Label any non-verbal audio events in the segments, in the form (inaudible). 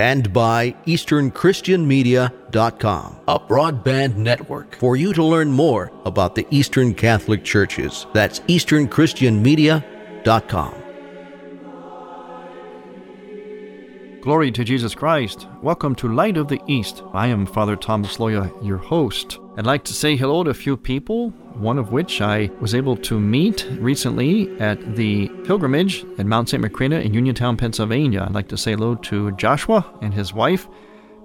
and by EasternChristianMedia.com, a broadband network for you to learn more about the Eastern Catholic Churches. That's EasternChristianMedia.com. Glory to Jesus Christ. Welcome to Light of the East. I am Father Thomas Loya, your host. I'd like to say hello to a few people, one of which I was able to meet recently at the pilgrimage at Mount St. Macrina in Uniontown, Pennsylvania. I'd like to say hello to Joshua and his wife.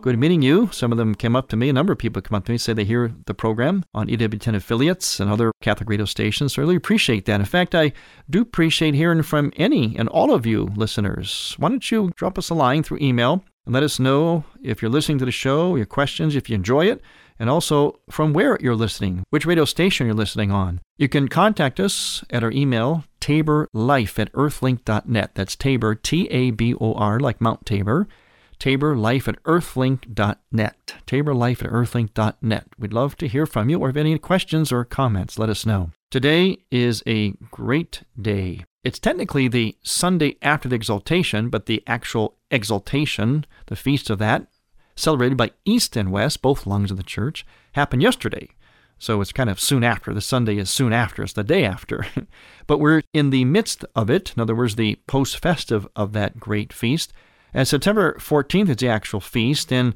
Good meeting you. Some of them came up to me. A number of people come up to me say they hear the program on EWTN affiliates and other Catholic radio stations. So I really appreciate that. In fact, I do appreciate hearing from any and all of you listeners. Why don't you drop us a line through email and let us know if you're listening to the show, your questions, if you enjoy it, and also from where you're listening, which radio station you're listening on. You can contact us at our email, taborlife at earthlink.net. That's Tabor, T A B O R, like Mount Tabor taborlife at earthlink.net. Taborlife at earthlink.net. We'd love to hear from you or if any questions or comments, let us know. Today is a great day. It's technically the Sunday after the exaltation, but the actual exaltation, the feast of that, celebrated by East and West, both lungs of the church, happened yesterday. So it's kind of soon after. The Sunday is soon after. It's the day after. (laughs) but we're in the midst of it. In other words, the post festive of that great feast. And September 14th is the actual feast, and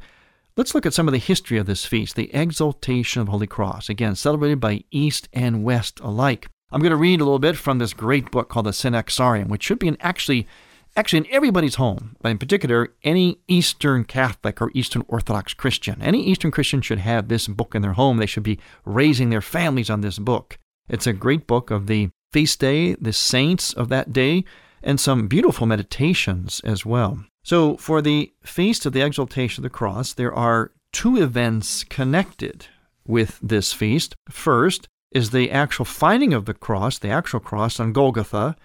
let's look at some of the history of this feast, the Exaltation of Holy Cross, again, celebrated by East and West alike. I'm going to read a little bit from this great book called the Synaxarium, which should be in actually actually in everybody's home, but in particular, any Eastern Catholic or Eastern Orthodox Christian. Any Eastern Christian should have this book in their home. They should be raising their families on this book. It's a great book of the feast day, the saints of that day, and some beautiful meditations as well. So, for the Feast of the Exaltation of the Cross, there are two events connected with this feast. First is the actual finding of the cross, the actual cross on Golgotha,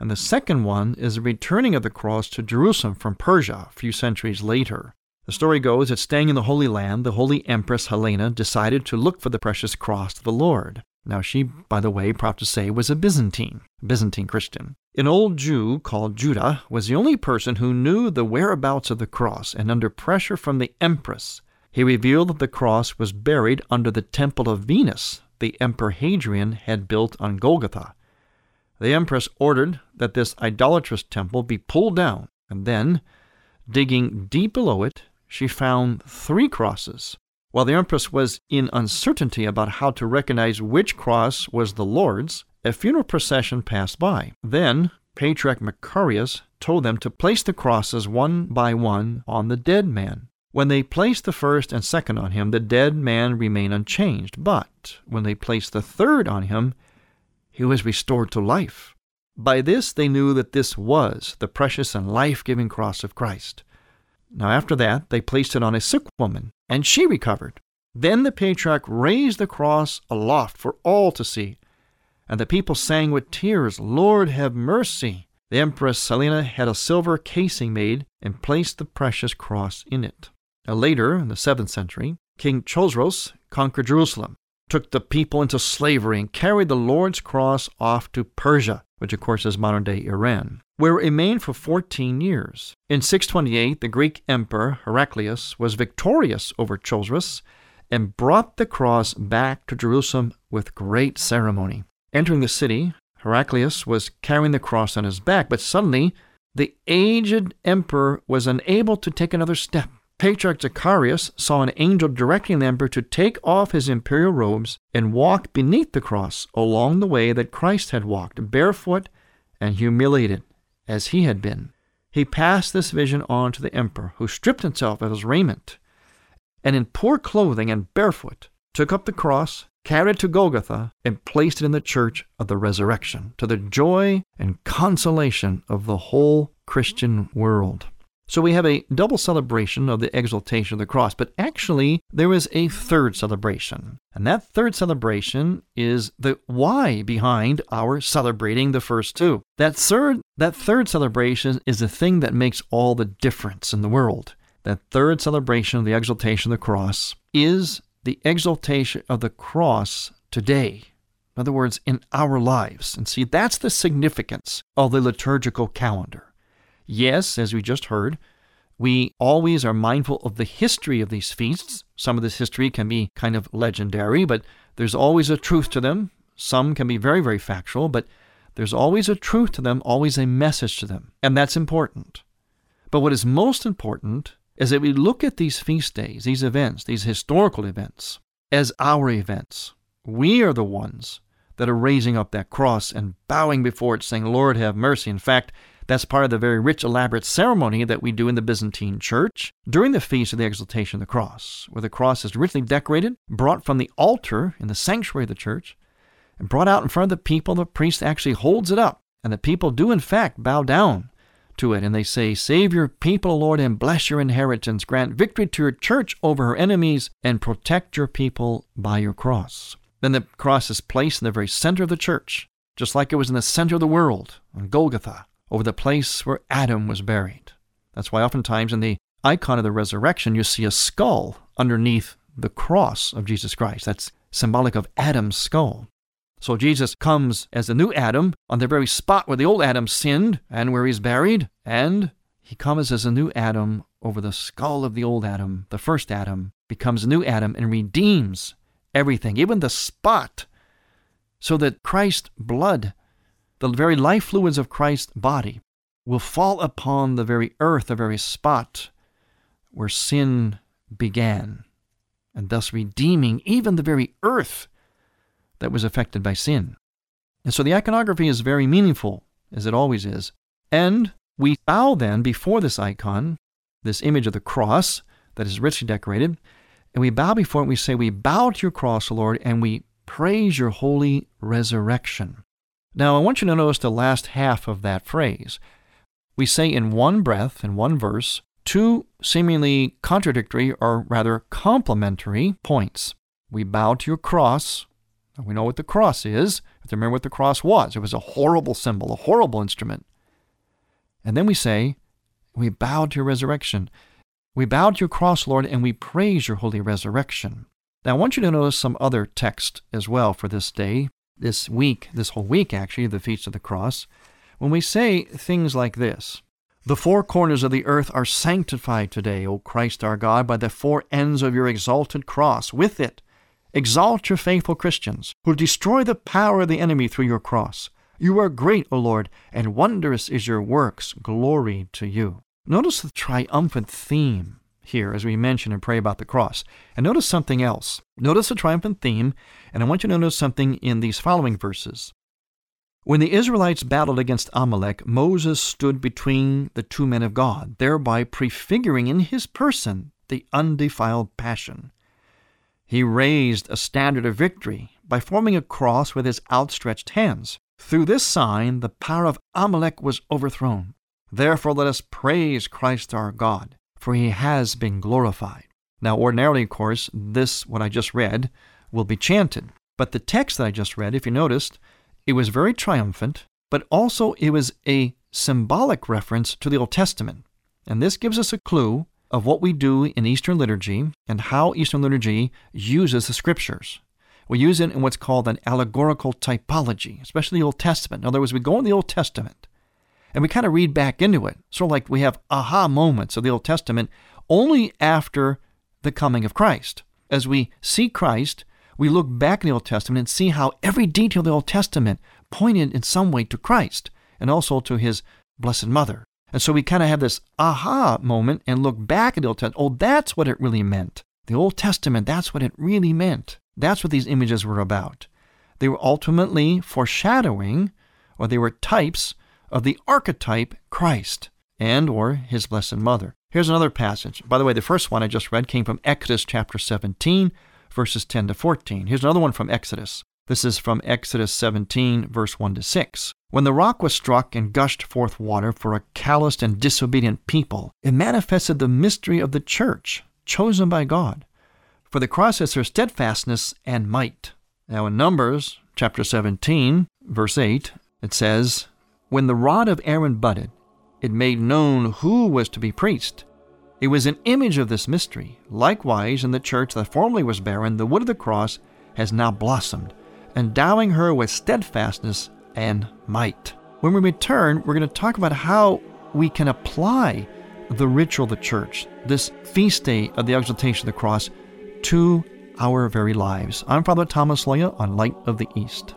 and the second one is the returning of the cross to Jerusalem from Persia a few centuries later. The story goes that staying in the Holy Land, the Holy Empress Helena decided to look for the precious cross of the Lord. Now, she, by the way, proud to say, was a Byzantine, Byzantine Christian. An old Jew called Judah was the only person who knew the whereabouts of the cross, and under pressure from the empress, he revealed that the cross was buried under the temple of Venus the Emperor Hadrian had built on Golgotha. The empress ordered that this idolatrous temple be pulled down, and then, digging deep below it, she found three crosses while the empress was in uncertainty about how to recognize which cross was the Lord's, a funeral procession passed by. Then, Patriarch Macarius told them to place the crosses one by one on the dead man. When they placed the first and second on him, the dead man remained unchanged. But when they placed the third on him, he was restored to life. By this they knew that this was the precious and life giving cross of Christ. Now, after that, they placed it on a sick woman, and she recovered. Then the patriarch raised the cross aloft for all to see, and the people sang with tears, Lord, have mercy. The Empress Helena had a silver casing made and placed the precious cross in it. Now, later, in the 7th century, King Chosroes conquered Jerusalem, took the people into slavery, and carried the Lord's cross off to Persia, which of course is modern day Iran where it remained for 14 years. In 628, the Greek emperor Heraclius was victorious over Chosroes and brought the cross back to Jerusalem with great ceremony. Entering the city, Heraclius was carrying the cross on his back, but suddenly the aged emperor was unable to take another step Patriarch Zacharias saw an angel directing the emperor to take off his imperial robes and walk beneath the cross along the way that Christ had walked, barefoot and humiliated as he had been. He passed this vision on to the emperor, who stripped himself of his raiment, and in poor clothing and barefoot took up the cross, carried it to Golgotha, and placed it in the church of the resurrection, to the joy and consolation of the whole Christian world. So we have a double celebration of the exaltation of the cross, but actually there is a third celebration. And that third celebration is the why behind our celebrating the first two. That third that third celebration is the thing that makes all the difference in the world. That third celebration of the exaltation of the cross is the exaltation of the cross today. In other words, in our lives. And see, that's the significance of the liturgical calendar. Yes, as we just heard, we always are mindful of the history of these feasts. Some of this history can be kind of legendary, but there's always a truth to them. Some can be very, very factual, but there's always a truth to them, always a message to them. And that's important. But what is most important is that we look at these feast days, these events, these historical events, as our events. We are the ones that are raising up that cross and bowing before it, saying, Lord, have mercy. In fact, that's part of the very rich, elaborate ceremony that we do in the Byzantine Church during the Feast of the Exaltation of the Cross, where the cross is richly decorated, brought from the altar in the sanctuary of the church, and brought out in front of the people. The priest actually holds it up, and the people do, in fact, bow down to it, and they say, Save your people, Lord, and bless your inheritance. Grant victory to your church over her enemies, and protect your people by your cross. Then the cross is placed in the very center of the church, just like it was in the center of the world on Golgotha over the place where Adam was buried. That's why oftentimes in the icon of the resurrection, you see a skull underneath the cross of Jesus Christ. That's symbolic of Adam's skull. So Jesus comes as the new Adam on the very spot where the old Adam sinned and where he's buried, and he comes as a new Adam over the skull of the old Adam, the first Adam, becomes a new Adam and redeems everything, even the spot, so that Christ's blood the very life fluids of Christ's body will fall upon the very earth, the very spot where sin began, and thus redeeming even the very earth that was affected by sin. And so the iconography is very meaningful, as it always is. And we bow then before this icon, this image of the cross that is richly decorated, and we bow before it we say, We bow to your cross, Lord, and we praise your holy resurrection. Now, I want you to notice the last half of that phrase. We say in one breath, in one verse, two seemingly contradictory or rather complementary points. We bow to your cross. We know what the cross is. But remember what the cross was. It was a horrible symbol, a horrible instrument. And then we say, We bow to your resurrection. We bow to your cross, Lord, and we praise your holy resurrection. Now, I want you to notice some other text as well for this day this week, this whole week actually, the Feast of the Cross, when we say things like this The four corners of the earth are sanctified today, O Christ our God, by the four ends of your exalted cross. With it, exalt your faithful Christians, who destroy the power of the enemy through your cross. You are great, O Lord, and wondrous is your works. Glory to you. Notice the triumphant theme here as we mention and pray about the cross. And notice something else. Notice the triumphant theme, and I want you to notice something in these following verses. When the Israelites battled against Amalek, Moses stood between the two men of God, thereby prefiguring in his person the undefiled passion. He raised a standard of victory by forming a cross with his outstretched hands. Through this sign, the power of Amalek was overthrown. Therefore, let us praise Christ our God for he has been glorified. Now, ordinarily, of course, this, what I just read, will be chanted. But the text that I just read, if you noticed, it was very triumphant, but also it was a symbolic reference to the Old Testament. And this gives us a clue of what we do in Eastern liturgy and how Eastern liturgy uses the scriptures. We use it in what's called an allegorical typology, especially the Old Testament. In other words, we go in the Old Testament and we kind of read back into it. Sort of like we have aha moments of the Old Testament only after the coming of Christ. As we see Christ, we look back in the Old Testament and see how every detail of the Old Testament pointed in some way to Christ and also to his Blessed Mother. And so we kind of have this aha moment and look back at the Old Testament. Oh, that's what it really meant. The Old Testament, that's what it really meant. That's what these images were about. They were ultimately foreshadowing, or they were types of the archetype Christ and or his blessed mother. Here's another passage. By the way, the first one I just read came from Exodus chapter 17, verses 10 to 14. Here's another one from Exodus. This is from Exodus 17, verse 1 to 6. When the rock was struck and gushed forth water for a calloused and disobedient people, it manifested the mystery of the church, chosen by God. For the cross is her steadfastness and might. Now in Numbers chapter 17, verse 8, it says, When the rod of Aaron budded, it made known who was to be priest. It was an image of this mystery. Likewise, in the church that formerly was barren, the wood of the cross has now blossomed, endowing her with steadfastness and might. When we return, we're going to talk about how we can apply the ritual of the church, this feast day of the exaltation of the cross, to our very lives. I'm Father Thomas Loya on Light of the East.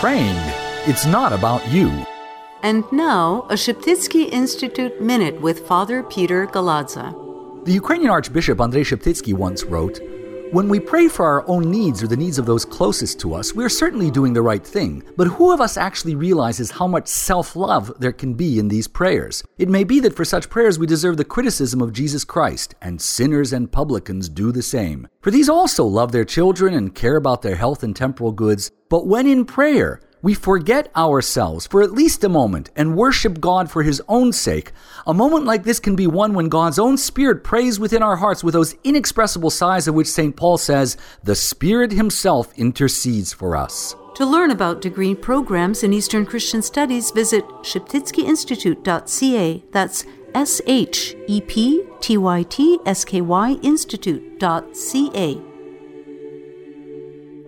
Praying, it's not about you. And now, a Sheptytsky Institute Minute with Father Peter Galadza. The Ukrainian Archbishop Andrei Sheptytsky once wrote, when we pray for our own needs or the needs of those closest to us, we are certainly doing the right thing. But who of us actually realizes how much self love there can be in these prayers? It may be that for such prayers we deserve the criticism of Jesus Christ, and sinners and publicans do the same. For these also love their children and care about their health and temporal goods. But when in prayer, we forget ourselves for at least a moment and worship God for His own sake, a moment like this can be one when God's own Spirit prays within our hearts with those inexpressible sighs of which St. Paul says, The Spirit Himself intercedes for us. To learn about degree programs in Eastern Christian Studies, visit sheptytskyinstitute.ca. That's S H E P T Y T S K Y Institute.ca.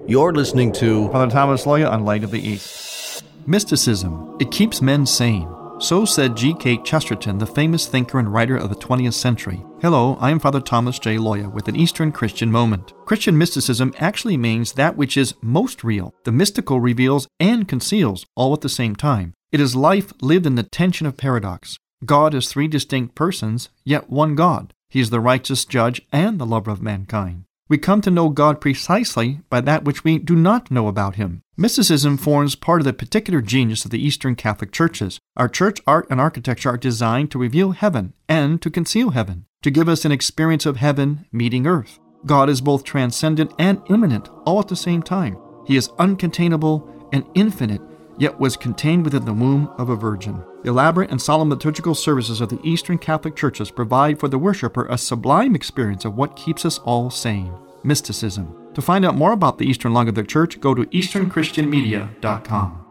You're listening to Father Thomas Loya on Light of the East. Mysticism, it keeps men sane. So said G.K. Chesterton, the famous thinker and writer of the 20th century. Hello, I am Father Thomas J. Loya with an Eastern Christian moment. Christian mysticism actually means that which is most real. The mystical reveals and conceals all at the same time. It is life lived in the tension of paradox. God is three distinct persons, yet one God. He is the righteous judge and the lover of mankind. We come to know God precisely by that which we do not know about Him. Mysticism forms part of the particular genius of the Eastern Catholic churches. Our church art and architecture are designed to reveal heaven and to conceal heaven, to give us an experience of heaven meeting earth. God is both transcendent and immanent all at the same time. He is uncontainable and infinite, yet was contained within the womb of a virgin. The elaborate and solemn liturgical services of the Eastern Catholic churches provide for the worshiper a sublime experience of what keeps us all sane mysticism. To find out more about the Eastern Lung of the Church, go to easternchristianmedia.com.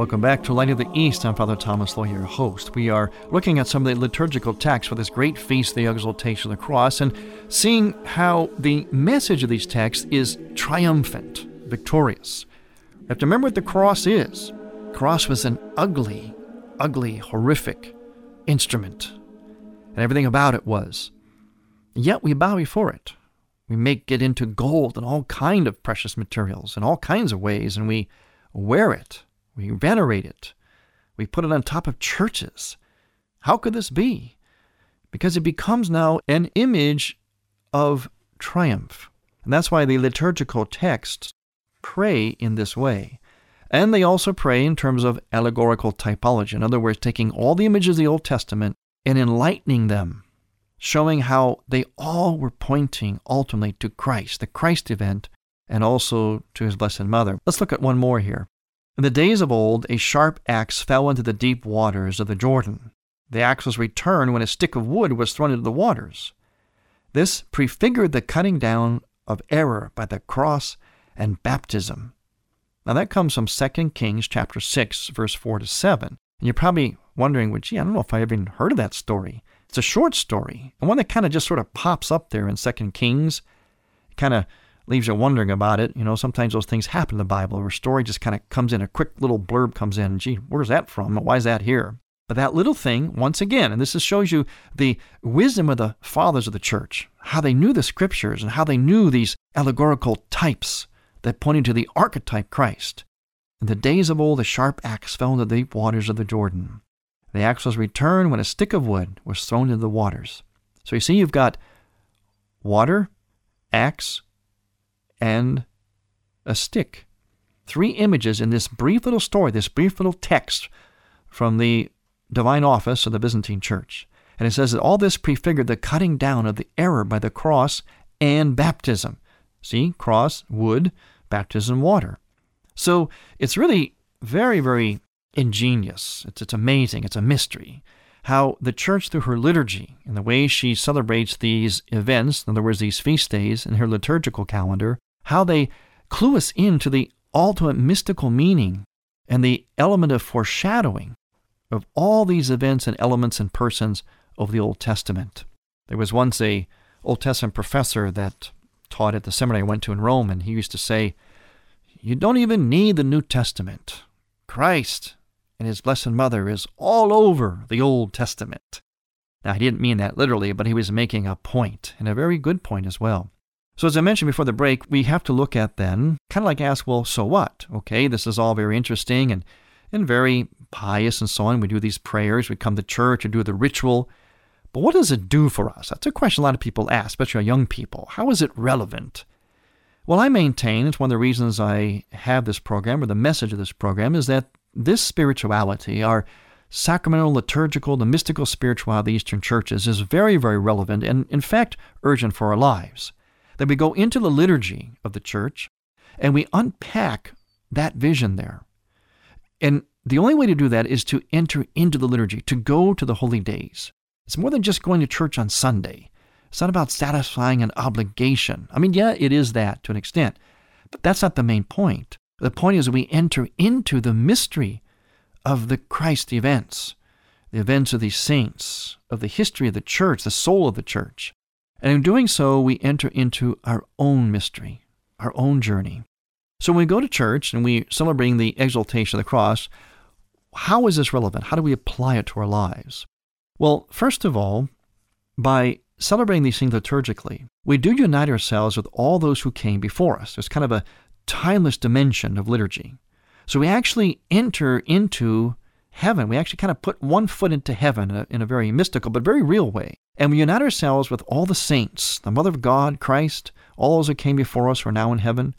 Welcome back to Light of the East. I'm Father Thomas Loya, your host. We are looking at some of the liturgical texts for this great feast, the Exaltation of the Cross, and seeing how the message of these texts is triumphant, victorious. You have to remember what the cross is. The cross was an ugly, ugly, horrific instrument, and everything about it was. And yet we bow before it. We make it into gold and all kind of precious materials in all kinds of ways, and we wear it. We venerate it. We put it on top of churches. How could this be? Because it becomes now an image of triumph. And that's why the liturgical texts pray in this way. And they also pray in terms of allegorical typology. In other words, taking all the images of the Old Testament and enlightening them, showing how they all were pointing ultimately to Christ, the Christ event, and also to his Blessed Mother. Let's look at one more here. In the days of old, a sharp axe fell into the deep waters of the Jordan. The axe was returned when a stick of wood was thrown into the waters. This prefigured the cutting down of error by the cross and baptism. Now that comes from 2 Kings chapter 6, verse 4 to 7. And you're probably wondering, well, gee, I don't know if I even heard of that story. It's a short story, and one that kind of just sort of pops up there in 2 Kings. Kind of leaves you wondering about it. You know, sometimes those things happen in the Bible where a story just kind of comes in, a quick little blurb comes in. Gee, where's that from? Why is that here? But that little thing, once again, and this just shows you the wisdom of the fathers of the church, how they knew the scriptures and how they knew these allegorical types that pointed to the archetype Christ. In the days of old, the sharp axe fell into the deep waters of the Jordan. The axe was returned when a stick of wood was thrown into the waters. So you see, you've got water, axe, and a stick. Three images in this brief little story, this brief little text from the divine office of the Byzantine Church. And it says that all this prefigured the cutting down of the error by the cross and baptism. See, cross, wood, baptism, water. So it's really very, very ingenious. It's, it's amazing. It's a mystery how the church, through her liturgy and the way she celebrates these events, in other words, these feast days in her liturgical calendar, how they clue us into the ultimate mystical meaning and the element of foreshadowing of all these events and elements and persons of the Old Testament. There was once a Old Testament professor that taught at the seminary I went to in Rome, and he used to say, You don't even need the New Testament. Christ and his Blessed Mother is all over the Old Testament. Now, he didn't mean that literally, but he was making a point, and a very good point as well. So, as I mentioned before the break, we have to look at then, kind of like ask, well, so what? Okay, this is all very interesting and, and very pious and so on. We do these prayers, we come to church and do the ritual. But what does it do for us? That's a question a lot of people ask, especially young people. How is it relevant? Well, I maintain it's one of the reasons I have this program, or the message of this program, is that this spirituality, our sacramental, liturgical, the mystical spirituality of the Eastern churches, is very, very relevant and, in fact, urgent for our lives that we go into the liturgy of the church and we unpack that vision there. And the only way to do that is to enter into the liturgy, to go to the holy days. It's more than just going to church on Sunday. It's not about satisfying an obligation. I mean, yeah, it is that to an extent, but that's not the main point. The point is we enter into the mystery of the Christ events, the events of these saints, of the history of the church, the soul of the church. And in doing so, we enter into our own mystery, our own journey. So when we go to church and we celebrating the exaltation of the cross, how is this relevant? How do we apply it to our lives? Well, first of all, by celebrating these things liturgically, we do unite ourselves with all those who came before us. There's kind of a timeless dimension of liturgy. So we actually enter into heaven. We actually kind of put one foot into heaven in a, in a very mystical but very real way. And we unite ourselves with all the saints, the Mother of God, Christ, all those who came before us who are now in heaven.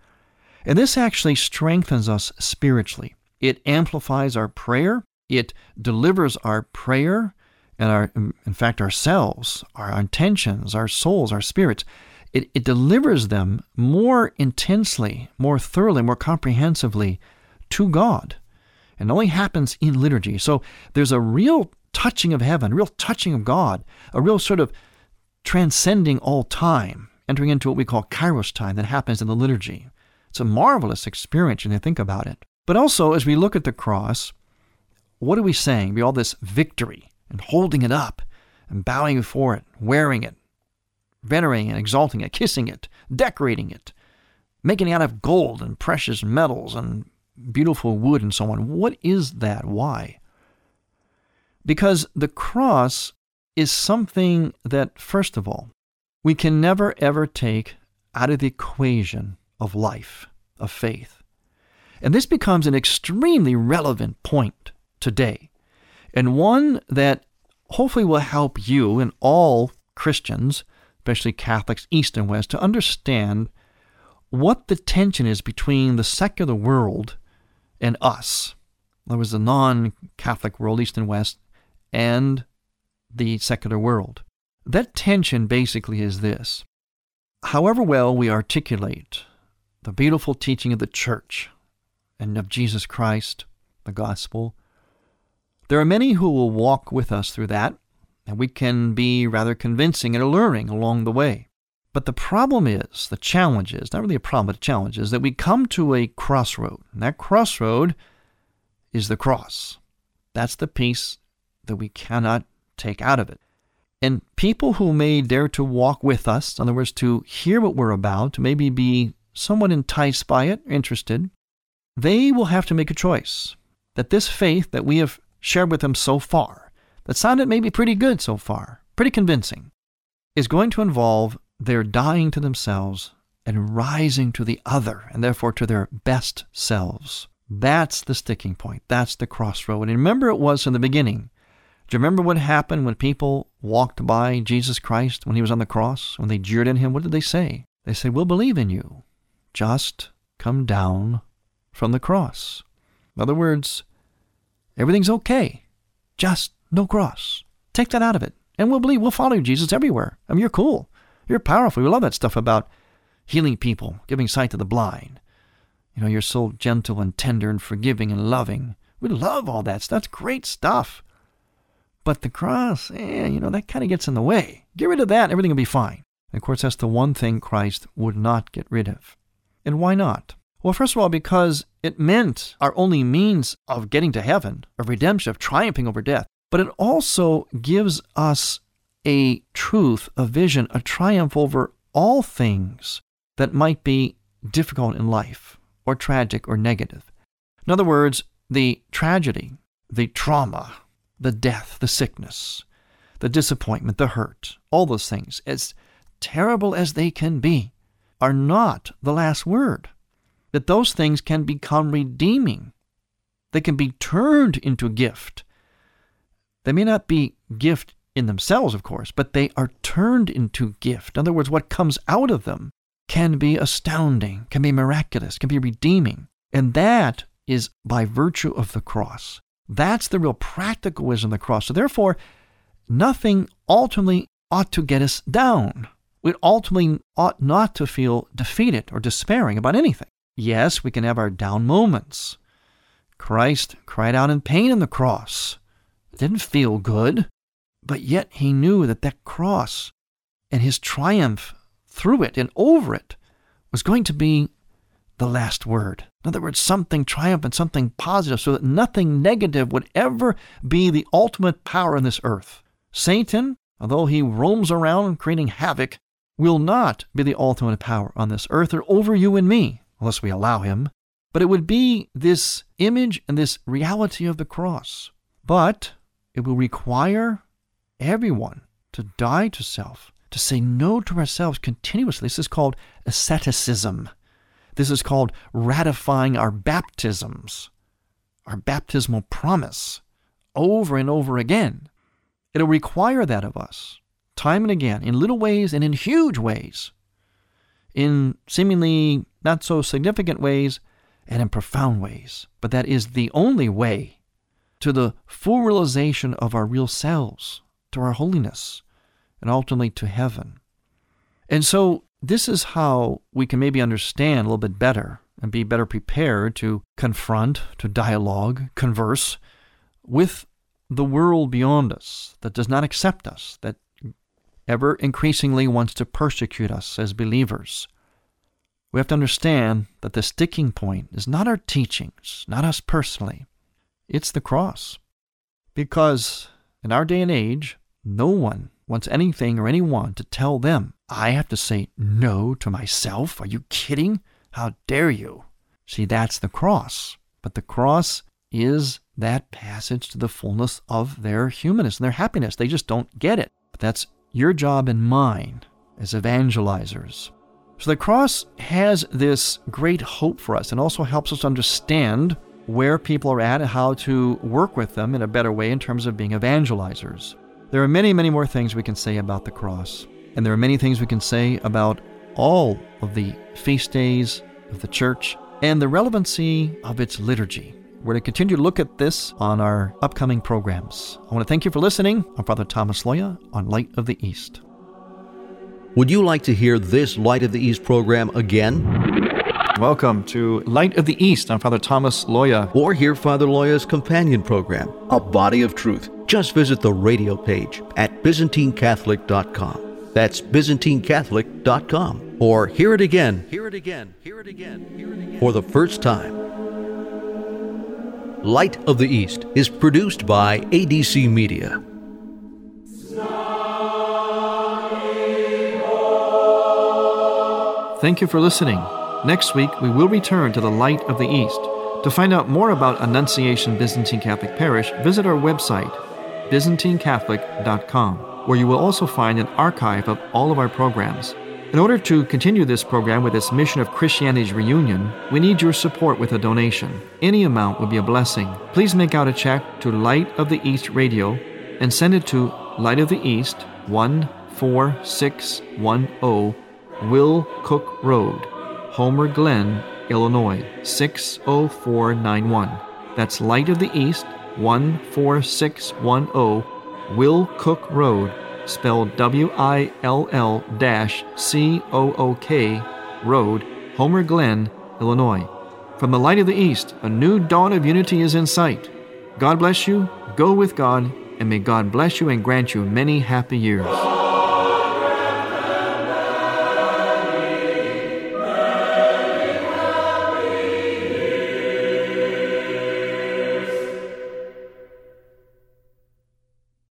And this actually strengthens us spiritually. It amplifies our prayer, it delivers our prayer, and our, in fact, ourselves, our intentions, our souls, our spirits. It, it delivers them more intensely, more thoroughly, more comprehensively to God. And only happens in liturgy. So there's a real touching of heaven, a real touching of God, a real sort of transcending all time, entering into what we call kairos time that happens in the liturgy. It's a marvelous experience when you think about it. But also, as we look at the cross, what are we saying? Be all this victory and holding it up and bowing before it, wearing it, venerating and exalting it, kissing it, decorating it, making it out of gold and precious metals and beautiful wood and so on. What is that? Why? Because the cross is something that, first of all, we can never ever take out of the equation of life, of faith. And this becomes an extremely relevant point today, and one that hopefully will help you and all Christians, especially Catholics, East and West, to understand what the tension is between the secular world and us. There was the non Catholic world, East and West, and the secular world. That tension basically is this. However well we articulate the beautiful teaching of the church and of Jesus Christ, the gospel, there are many who will walk with us through that and we can be rather convincing and alluring along the way. But the problem is, the challenge is, not really a problem, but a challenge is that we come to a crossroad. And that crossroad is the cross. That's the piece that we cannot take out of it. And people who may dare to walk with us, in other words, to hear what we're about, to maybe be somewhat enticed by it, interested, they will have to make a choice that this faith that we have shared with them so far, that sounded maybe pretty good so far, pretty convincing, is going to involve their dying to themselves and rising to the other, and therefore to their best selves. That's the sticking point. That's the crossroad. And remember, it was in the beginning. Do you remember what happened when people walked by Jesus Christ when he was on the cross? When they jeered at him, what did they say? They said, We'll believe in you. Just come down from the cross. In other words, everything's okay. Just no cross. Take that out of it. And we'll believe, we'll follow you, Jesus, everywhere. I mean, you're cool. You're powerful. We love that stuff about healing people, giving sight to the blind. You know, you're so gentle and tender and forgiving and loving. We love all that. That's great stuff. But the cross, eh, you know, that kind of gets in the way. Get rid of that, everything will be fine. And of course, that's the one thing Christ would not get rid of. And why not? Well, first of all, because it meant our only means of getting to heaven, of redemption, of triumphing over death. But it also gives us a truth, a vision, a triumph over all things that might be difficult in life, or tragic, or negative. In other words, the tragedy, the trauma, the death, the sickness, the disappointment, the hurt, all those things, as terrible as they can be, are not the last word. That those things can become redeeming. They can be turned into a gift. They may not be gift in themselves, of course, but they are turned into gift. In other words, what comes out of them can be astounding, can be miraculous, can be redeeming. And that is by virtue of the cross. That's the real practical wisdom of the cross. So therefore, nothing ultimately ought to get us down. We ultimately ought not to feel defeated or despairing about anything. Yes, we can have our down moments. Christ cried out in pain on the cross. It didn't feel good. But yet he knew that that cross and his triumph through it and over it was going to be the last word. In other words, something triumphant, something positive, so that nothing negative would ever be the ultimate power in this earth. Satan, although he roams around creating havoc, will not be the ultimate power on this earth or over you and me, unless we allow him. But it would be this image and this reality of the cross. But it will require everyone to die to self, to say no to ourselves continuously. This is called asceticism. This is called ratifying our baptisms, our baptismal promise, over and over again. It'll require that of us, time and again, in little ways and in huge ways, in seemingly not so significant ways and in profound ways. But that is the only way to the full realization of our real selves, to our holiness, and ultimately to heaven. And so, this is how we can maybe understand a little bit better and be better prepared to confront, to dialogue, converse with the world beyond us that does not accept us, that ever increasingly wants to persecute us as believers. We have to understand that the sticking point is not our teachings, not us personally, it's the cross. Because in our day and age, no one wants anything or anyone to tell them, I have to say no to myself. Are you kidding? How dare you? See, that's the cross. But the cross is that passage to the fullness of their humanness and their happiness. They just don't get it. But that's your job and mine as evangelizers. So the cross has this great hope for us and also helps us understand where people are at and how to work with them in a better way in terms of being evangelizers. There are many, many more things we can say about the cross, and there are many things we can say about all of the feast days of the church and the relevancy of its liturgy. We're going to continue to look at this on our upcoming programs. I want to thank you for listening. I'm Father Thomas Loya on Light of the East. Would you like to hear this Light of the East program again? Welcome to Light of the East. I'm Father Thomas Loya. Or hear Father Loya's companion program, A Body of Truth just visit the radio page at ByzantineCatholic.com. That's ByzantineCatholic.com. Or hear it again, hear it again, hear it again, hear it again for the first time. Light of the East is produced by ADC Media. Thank you for listening. Next week, we will return to the Light of the East. To find out more about Annunciation Byzantine Catholic Parish, visit our website, ByzantineCatholic.com, where you will also find an archive of all of our programs. In order to continue this program with its mission of Christianity's reunion, we need your support with a donation. Any amount would be a blessing. Please make out a check to Light of the East Radio and send it to Light of the East 14610 Will Cook Road, Homer Glen, Illinois 60491. That's Light of the East 14610 Will Cook Road, spelled W I L L C O O K Road, Homer Glen, Illinois. From the Light of the East, a new dawn of unity is in sight. God bless you, go with God, and may God bless you and grant you many happy years.